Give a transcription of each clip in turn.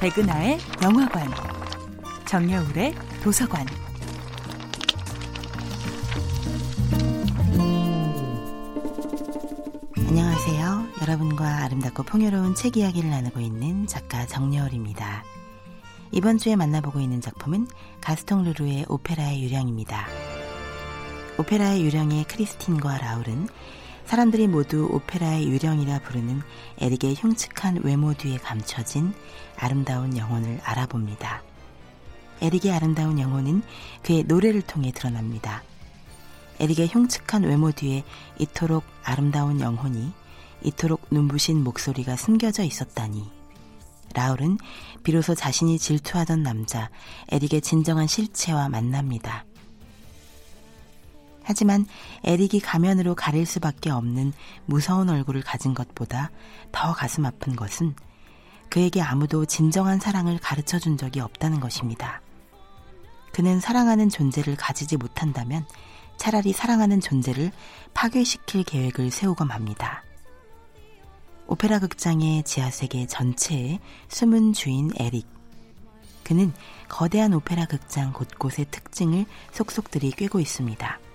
백은하의 영화관, 정여울의 도서관. 안녕하세요. 여러분과 아름답고 풍요로운 책 이야기를 나누고 있는 작가 정여울입니다. 이번 주에 만나보고 있는 작품은 가스통 르루의 오페라의 유령입니다. 오페라의 유령의 크리스틴과 라울은 사람들이 모두 오페라의 유령이라 부르는 에릭의 흉측한 외모 뒤에 감춰진 아름다운 영혼을 알아봅니다. 에릭의 아름다운 영혼은 그의 노래를 통해 드러납니다. 에릭의 흉측한 외모 뒤에 이토록 아름다운 영혼이 이토록 눈부신 목소리가 숨겨져 있었다니. 라울은 비로소 자신이 질투하던 남자 에릭의 진정한 실체와 만납니다. 하지만 에릭이 가면으로 가릴 수밖에 없는 무서운 얼굴을 가진 것보다 더 가슴 아픈 것은 그에게 아무도 진정한 사랑을 가르쳐 준 적이 없다는 것입니다. 그는 사랑하는 존재를 가지지 못한다면 차라리 사랑하는 존재를 파괴시킬 계획을 세우고 맙니다. 오페라 극장의 지하세계 전체의 숨은 주인 에릭. 그는 거대한 오페라 극장 곳곳의 특징을 속속들이 꿰고 있습니다.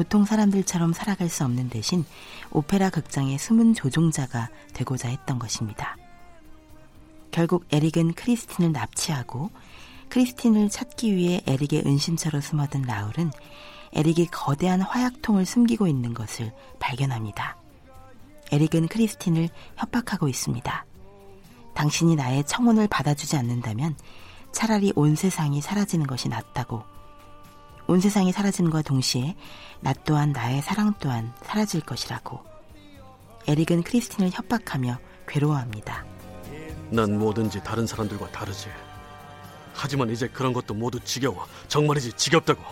보통 사람들처럼 살아갈 수 없는 대신 오페라 극장의 숨은 조종자가 되고자 했던 것입니다. 결국 에릭은 크리스틴을 납치하고 크리스틴을 찾기 위해 에릭의 은신처로 숨어든 라울은 에릭이 거대한 화약통을 숨기고 있는 것을 발견합니다. 에릭은 크리스틴을 협박하고 있습니다. 당신이 나의 청혼을 받아주지 않는다면 차라리 온 세상이 사라지는 것이 낫다고 온 세상이 사라짐과 동시에 나 또한 나의 사랑 또한 사라질 것이라고. 에릭은 크리스틴을 협박하며 괴로워합니다. 난 뭐든지 다른 사람들과 다르지. 하지만 이제 그런 것도 모두 지겨워. 정말이지 지겹다고.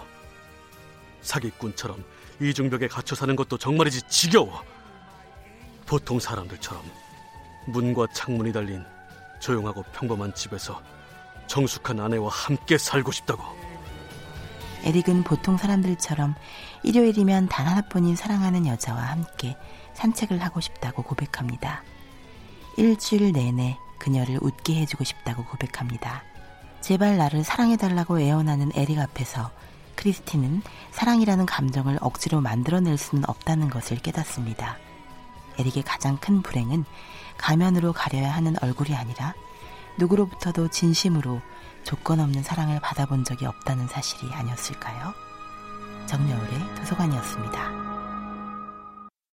사기꾼처럼 이중벽에 갇혀 사는 것도 정말이지 지겨워. 보통 사람들처럼 문과 창문이 달린 조용하고 평범한 집에서 정숙한 아내와 함께 살고 싶다고. 에릭은 보통 사람들처럼 일요일이면 단 하나뿐인 사랑하는 여자와 함께 산책을 하고 싶다고 고백합니다. 일주일 내내 그녀를 웃게 해주고 싶다고 고백합니다. 제발 나를 사랑해달라고 애원하는 에릭 앞에서 크리스티는 사랑이라는 감정을 억지로 만들어낼 수는 없다는 것을 깨닫습니다. 에릭의 가장 큰 불행은 가면으로 가려야 하는 얼굴이 아니라 누구로부터도 진심으로 조건 없는 사랑을 받아본 적이 없다는 사실이 아니었을까요? 정여울의 도서관이었습니다.